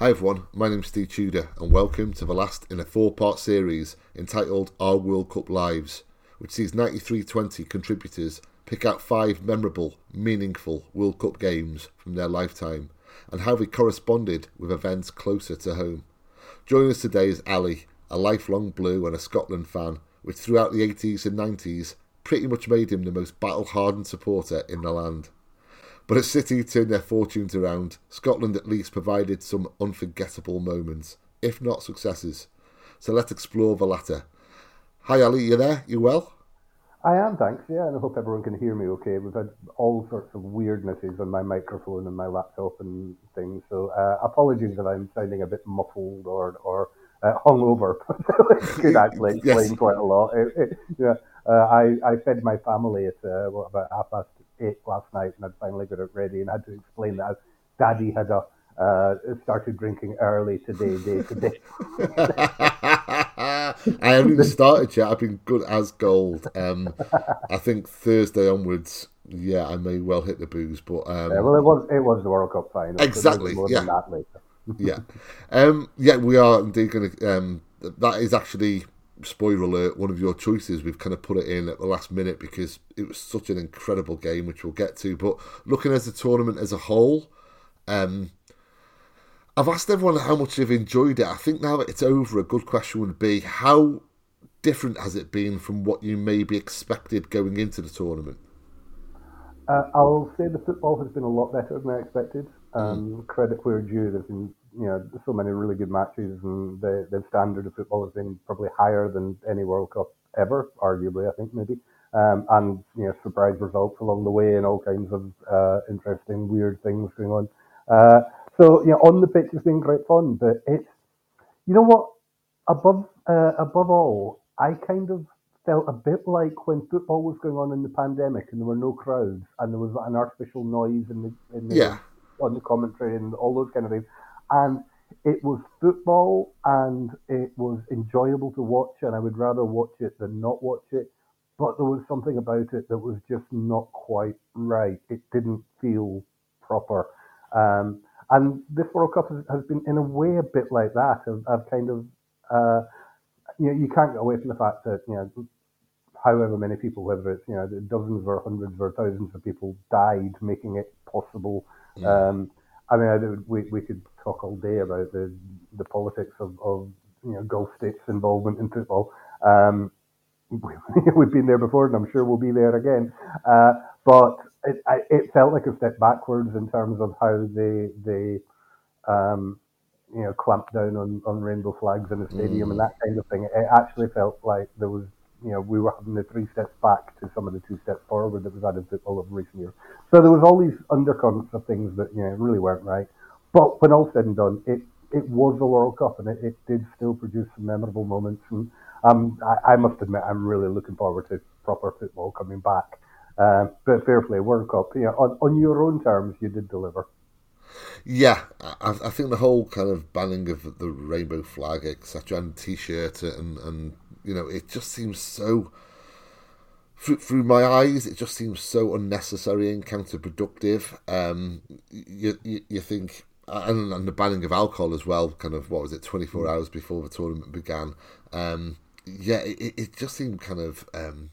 Hi everyone, my name's Steve Tudor, and welcome to the last in a four part series entitled Our World Cup Lives, which sees 9320 contributors pick out five memorable, meaningful World Cup games from their lifetime and how they corresponded with events closer to home. Joining us today is Ali, a lifelong Blue and a Scotland fan, which throughout the 80s and 90s pretty much made him the most battle hardened supporter in the land. But as City turned their fortunes around, Scotland at least provided some unforgettable moments, if not successes. So let's explore the latter. Hi Ali, you there? You well? I am, thanks. Yeah, and I hope everyone can hear me okay. We've had all sorts of weirdnesses on my microphone and my laptop and things, so uh, apologies if I'm sounding a bit muffled or or uh, hungover. it could actually explain yes. quite a lot. It, it, yeah, uh, I I fed my family at uh, what, about half past eight last night, and I'd finally got it ready, and I had to explain that Daddy had a, uh, started drinking early today, day to day. I haven't even started yet. I've been good as gold. Um, I think Thursday onwards, yeah, I may well hit the booze, but um, yeah, well, it was it was the World Cup final. Exactly. yeah. yeah. Um, yeah, we are indeed going to. Um, that is actually spoiler alert, one of your choices. We've kind of put it in at the last minute because it was such an incredible game, which we'll get to. But looking at the tournament as a whole, um, I've asked everyone how much they've enjoyed it. I think now that it's over, a good question would be how different has it been from what you maybe expected going into the tournament? Uh, I'll say the football has been a lot better than I expected. Um, mm. Credit where due. There's been you know so many really good matches, and the the standard of football has been probably higher than any World Cup ever, arguably. I think maybe. Um, and you know surprise results along the way, and all kinds of uh, interesting, weird things going on. Uh, so you know, on the pitch has been great fun, but it's you know what above uh, above all, I kind of felt a bit like when football was going on in the pandemic and there were no crowds and there was an artificial noise in the, in the yeah. on the commentary and all those kind of things and it was football and it was enjoyable to watch and I would rather watch it than not watch it. But there was something about it that was just not quite right. It didn't feel proper. Um, and this World Cup has, has, been in a way a bit like that. I've, I've kind of, uh, you know, you can't get away from the fact that, you know, however many people, whether it's, you know, dozens or hundreds or thousands of people died making it possible. Yeah. Um, I mean, I, we, we could talk all day about the, the politics of, of you know Gulf states' involvement in football. Um, we, have been there before, and I'm sure we'll be there again. Uh, but it, I, it felt like a step backwards in terms of how they they um, you know clamped down on, on rainbow flags in the stadium mm. and that kind of thing. It actually felt like there was you know, we were having the three steps back to some of the two steps forward that we've had in football over recent years. So there was all these undercurrents of things that you know really weren't right. But when all said and done, it it was the World Cup, and it, it did still produce some memorable moments. And um, I, I must admit, I'm really looking forward to proper football coming back. Uh, but fair play, World Cup. Know, on, on your own terms, you did deliver. Yeah, I, I, think the whole kind of banning of the rainbow flag, etc., and T-shirt and and you know, it just seems so. Through, through my eyes, it just seems so unnecessary and counterproductive. Um, you, you, you think, and, and the banning of alcohol as well. Kind of what was it, twenty four hours before the tournament began. Um, yeah, it, it just seemed kind of um,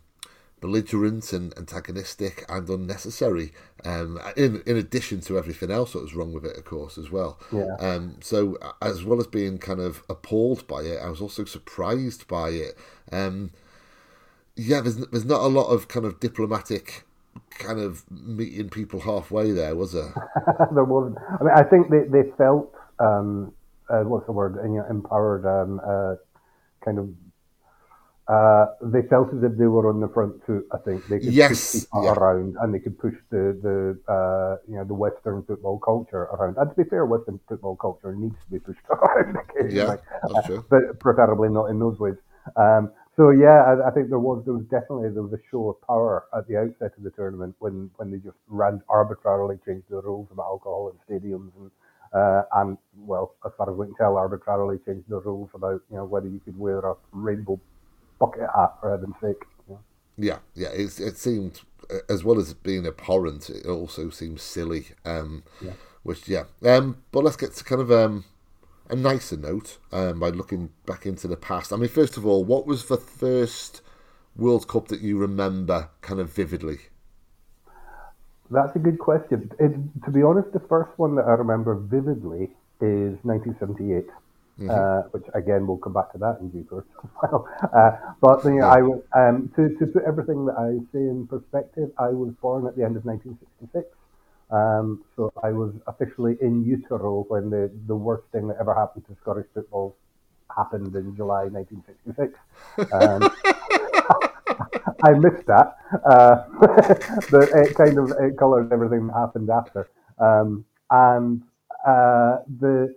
belligerent and antagonistic and unnecessary. Um, in in addition to everything else that was wrong with it, of course, as well. Yeah. Um, so as well as being kind of appalled by it, I was also surprised by it. Um, yeah, there's there's not a lot of kind of diplomatic kind of meeting people halfway there, was there? there wasn't. I mean, I think they they felt um, uh, what's the word? You know, empowered, um, uh, kind of uh, they felt as if they were on the front foot. I think they could yes, push people yeah. around and they could push the the uh, you know the Western football culture around. And to be fair, Western football culture needs to be pushed around yeah, but preferably not in those ways. Um, so yeah, I, I, think there was there was definitely there was a show of power at the outset of the tournament when when they just ran arbitrarily changed the rules about alcohol in stadiums and. Uh, and well, as far as we can tell, arbitrarily changed the rules about you know whether you could wear a rainbow bucket hat for heaven's sake. Yeah, yeah. It, it seemed as well as being abhorrent, it also seems silly. Um, yeah. Which yeah. Um, but let's get to kind of um, a nicer note um, by looking back into the past. I mean, first of all, what was the first World Cup that you remember kind of vividly? That's a good question. It, to be honest, the first one that I remember vividly is 1978. Mm-hmm. Uh, which again we'll come back to that in due course as well. Uh, but you know. I was um, to to put everything that I say in perspective. I was born at the end of 1966, um, so I was officially in utero when the the worst thing that ever happened to Scottish football happened in July 1966. Um, I missed that, uh, but it kind of it colours everything that happened after. Um, and uh, the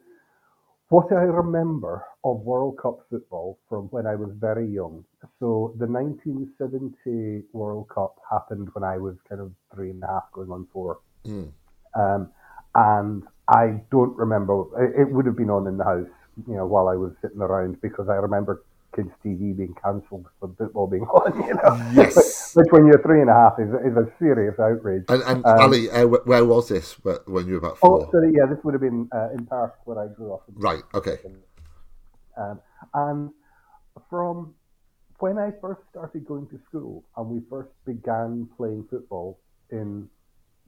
what I remember of World Cup football from when I was very young. So the 1970 World Cup happened when I was kind of three and a half, going on four. Mm. Um, and I don't remember. It, would have been on in the house, you know, while I was sitting around because I remember kids' TV being cancelled for football being on. You know, yes. which, when you're three and a half is, is a serious outrage. And, and um, Ali, uh, where was this when you were about four? Oh, sorry, yeah, this would have been uh, in Paris where I grew up. Right. Okay. Um, and from when I first started going to school and we first began playing football in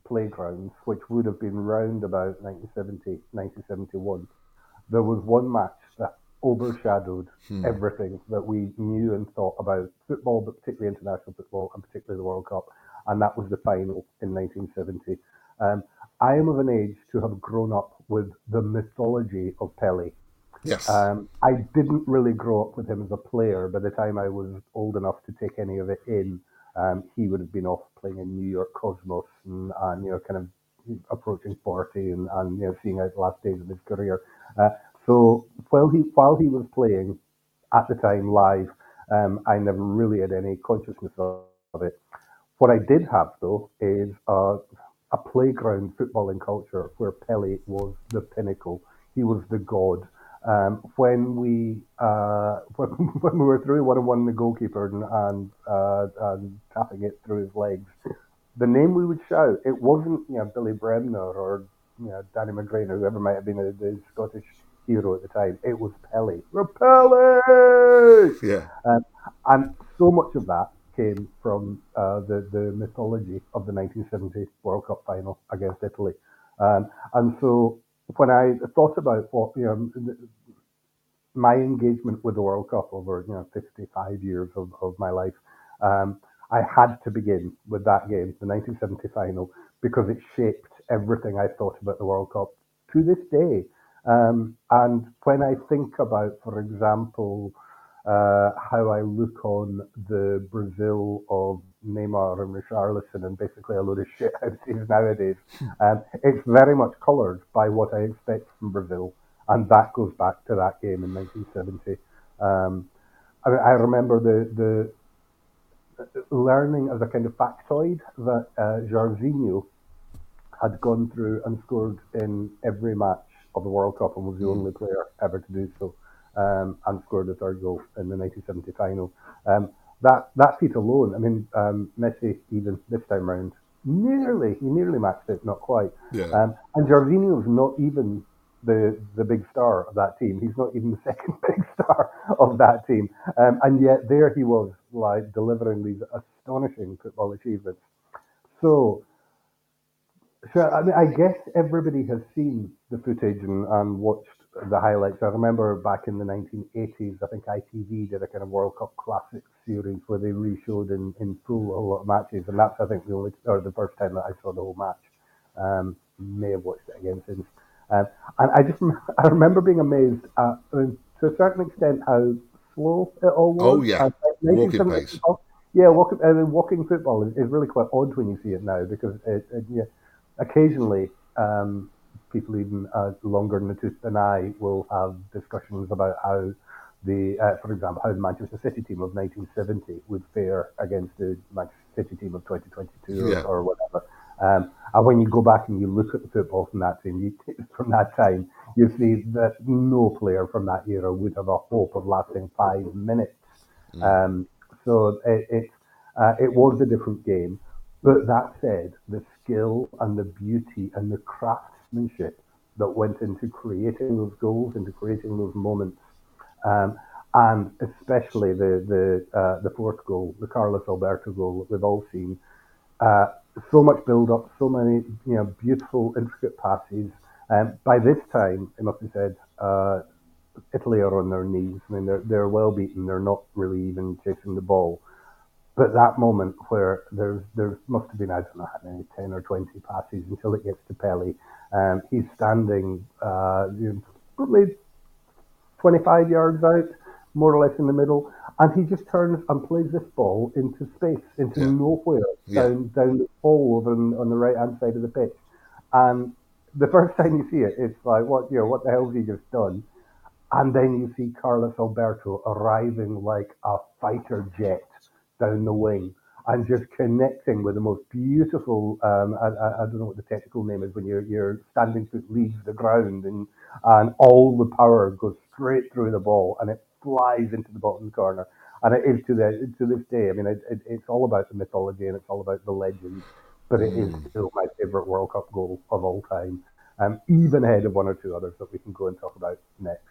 playgrounds, which would have been round about 1970, 1971, there was one match that overshadowed hmm. everything that we knew and thought about football, but particularly international football and particularly the World Cup, and that was the final in 1970. Um, I am of an age to have grown up with the mythology of Pele. Yes. Um, I didn't really grow up with him as a player. By the time I was old enough to take any of it in, um, he would have been off playing in New York Cosmos and, and you know, kind of approaching 40 and, and you know, seeing out the last days of his career. Uh, so while he while he was playing at the time live, um, I never really had any consciousness of it. What I did have though is a, a playground footballing culture where Pele was the pinnacle. He was the god. Um, when we uh, when, when, we were through one on one the goalkeeper and and, uh, and tapping it through his legs, the name we would shout it wasn't you know Billy Bremner or you know Danny McGrain or whoever might have been the, the Scottish hero at the time. It was Pele. Pele! Yeah. Um, and so much of that came from uh, the, the mythology of the 1970 World Cup final against Italy. Um, and so when I thought about what, you know, my engagement with the World Cup over, you know, 55 years of, of my life, um, I had to begin with that game, the 1970 final, because it shaped everything I thought about the World Cup to this day. Um, and when I think about, for example, uh, how I look on the Brazil of Neymar and Richarlison and basically a load of shit houses nowadays, um, it's very much coloured by what I expect from Brazil. And that goes back to that game in 1970. Um, I, I, remember the, the learning as a kind of factoid that uh, had gone through and scored in every match of the World Cup and was the mm. only player ever to do so, um, and scored the third goal in the 1970 final. Um, that that feat alone, I mean, um, Messi even this time round nearly he nearly matched it, not quite. Yeah. Um, and Jairzinho's not even the the big star of that team. He's not even the second big star of that team, um, and yet there he was, like delivering these astonishing football achievements. So so I mean, I guess everybody has seen the footage and, and watched the highlights. I remember back in the 1980s, I think ITV did a kind of World Cup Classic series where they re-showed in, in full a lot of matches, and that's I think the only or the first time that I saw the whole match. Um, may have watched it again since. Um, and I just I remember being amazed at, mean, to a certain extent how slow it all was. Oh yeah, walking pace. Yeah, walking, I mean, walking football is, is, really quite odd when you see it now because it, it yeah, occasionally, um, people even uh, longer in the tooth than I will have discussions about how the, uh, for example, how the Manchester City team of 1970 would fare against the Manchester City team of 2022 yeah. or, or, whatever. Um, and when you go back and you look at the football from that team, you, from that time, you see that no player from that era would have a hope of lasting five minutes. Mm. Um, so it, it, uh, it was a different game. But that said, the skill and the beauty and the craftsmanship that went into creating those goals, into creating those moments. Um, and especially the the uh, the fourth goal, the Carlos Alberto goal that we've all seen. Uh, so much build up, so many you know beautiful, intricate passes. Um, by this time, it must be said, uh, Italy are on their knees. I mean, they're they're well beaten. They're not really even chasing the ball. But that moment where there's there must have been I don't know how many ten or twenty passes until it gets to Pelé. Um, he's standing uh, probably 25 yards out more or less in the middle, and he just turns and plays this ball into space, into yeah. nowhere, yeah. down down the hole over on, on the right hand side of the pitch. And the first time you see it, it's like, what you know, what the hell has he just done? And then you see Carlos Alberto arriving like a fighter jet down the wing and just connecting with the most beautiful. Um, I, I, I, don't know what the technical name is when your your standing foot leaves the ground and and all the power goes straight through the ball and it flies into the bottom corner. And it is to the to this day. I mean, it, it, it's all about the mythology and it's all about the legend. But it is mm. still my favourite World Cup goal of all time, um, even ahead of one or two others that we can go and talk about next.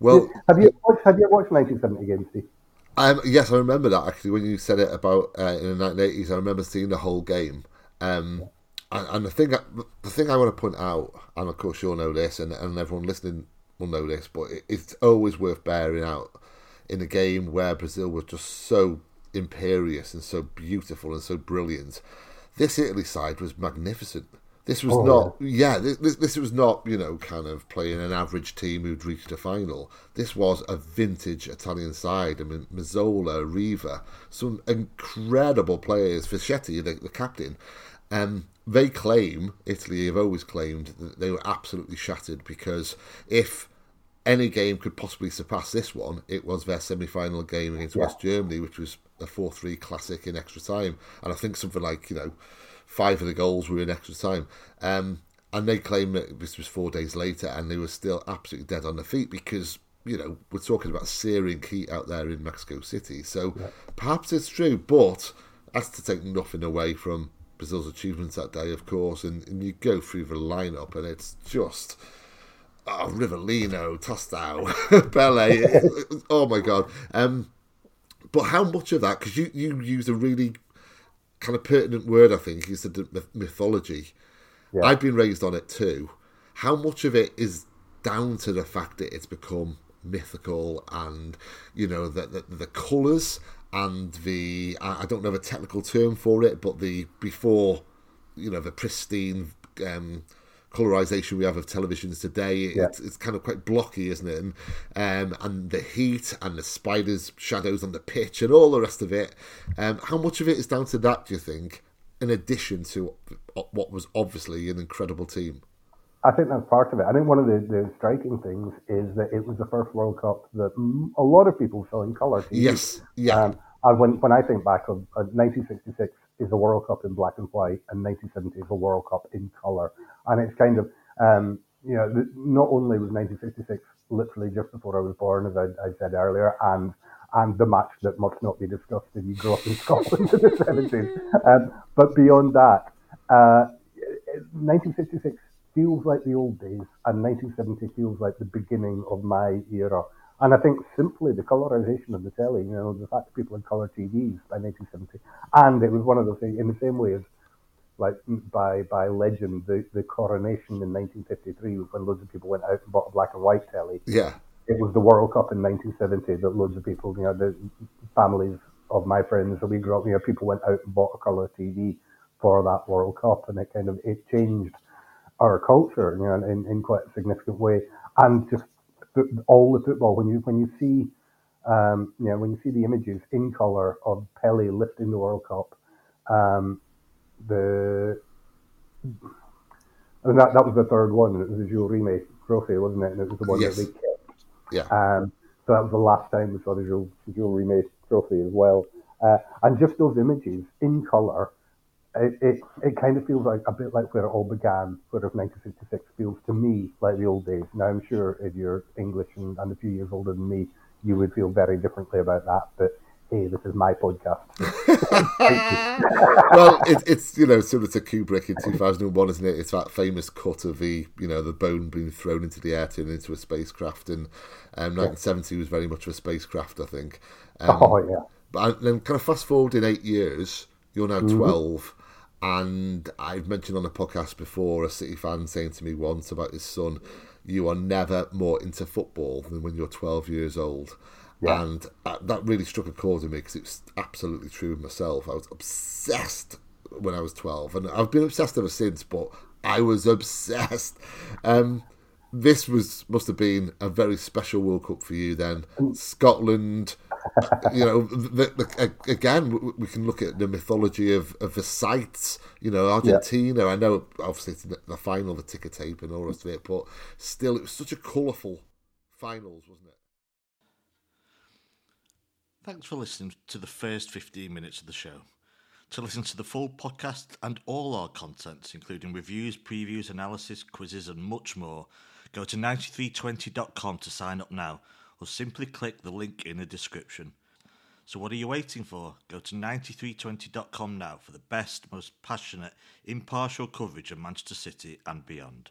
Well, have you watched Have you watched 1970 games, Steve? Um, yes, I remember that actually. When you said it about uh, in the 1980s, I remember seeing the whole game. Um, and, and, the thing, the thing I want to point out, and of course you'll know this, and, and everyone listening will know this, but it's always worth bearing out in a game where Brazil was just so imperious and so beautiful and so brilliant. This Italy side was magnificent. This was oh, not, yeah, yeah this, this was not, you know, kind of playing an average team who'd reached a final. This was a vintage Italian side. I mean, Mazzola, Riva, some incredible players. Facchetti, the, the captain. Um, they claim, Italy have always claimed, that they were absolutely shattered because if any game could possibly surpass this one, it was their semi final game against yeah. West Germany, which was a 4 3 classic in extra time. And I think something like, you know, five of the goals were in extra time. Um, and they claim that this was four days later and they were still absolutely dead on their feet because, you know, we're talking about searing heat out there in Mexico City. So yeah. perhaps it's true, but that's to take nothing away from Brazil's achievements that day, of course, and, and you go through the lineup, and it's just oh, Rivellino, Tostão, Pele. oh my god! Um, but how much of that? Because you you used a really kind of pertinent word, I think. is the mythology. Yeah. I've been raised on it too. How much of it is down to the fact that it's become mythical and you know the the, the colours and the I, don't know the technical term for it, but the before you know the pristine um, colorization we have of televisions today. Yeah. It's, it's, kind of quite blocky, isn't it? And um, and the heat and the spiders' shadows on the pitch and all the rest of it. Um, how much of it is down to that? Do you think? In addition to what was obviously an incredible team. I think that's part of it. I think one of the, the striking things is that it was the first World Cup that a lot of people saw in colour. Yes, yeah. Um, and when, when I think back of uh, 1966 is a World Cup in black and white, and 1970 is a World Cup in colour. And it's kind of, um, you know, not only was 1966 literally just before I was born, as I, I, said earlier, and and the match that must not be discussed if you grew up in Scotland in the 70s. Um, but beyond that, uh, 1966 feels like the old days, and 1970 feels like the beginning of my era. And I think simply the colorization of the telly, you know, the fact that people had color TVs by 1970, and it was one of those things in the same way as, like by by legend, the, the coronation in 1953 was when loads of people went out and bought a black and white telly. Yeah. It was the World Cup in 1970 that loads of people, you know, the families of my friends that we grew up, you know, people went out and bought a color TV for that World Cup, and it kind of it changed our culture, you know, in, in quite a significant way, and just all the football when you when you see um, you know when you see the images in color of Pele lifting the World Cup, um, the and that that was the third one. It was the Jules trophy, wasn't it? And it was the one yes. that they kept. Yeah. Um, so that was the last time we saw the Jules, Jules Rimet trophy as well. Uh, and just those images in color it, it, it kind of feels like a bit like where it all began, sort of 1966 feels to me like the old days. Now, I'm sure if you're English and, and a few years older than me, you would feel very differently about that. But hey, this is my podcast. well, it, it's you know similar to Kubrick in two thousand and one, isn't it? It's that famous cut of the you know the bone being thrown into the air, turned into a spacecraft, and um, nineteen seventy was very much of a spacecraft, I think. Um, oh yeah. But then kind of fast forward in eight years, you're now Mm-hmm. 12, and I've mentioned on a podcast before a City fan saying to me once about his son, you are never more into football than when you're 12 years old. Yeah. And that really struck a chord in me because it's absolutely true with myself. I was obsessed when I was 12, and I've been obsessed ever since, but I was obsessed. Um, this was must have been a very special World Cup for you then. Scotland, you know, the, the, again, we- we can look at the mythology of, of the sites. You know, Argentina. I know, obviously, it's the- the final, the ticker tape, and all the rest of it, but still, it was such a colourful finals, wasn't it? Thanks for listening to the first 15 minutes of the show. To listen to the full podcast and all our contents, including reviews, previews, analysis, quizzes, and much more, go to 9320.com to sign up now, or simply click the link in the description. So, what are you waiting for? Go to 9320.com now for the best, most passionate, impartial coverage of Manchester City and beyond.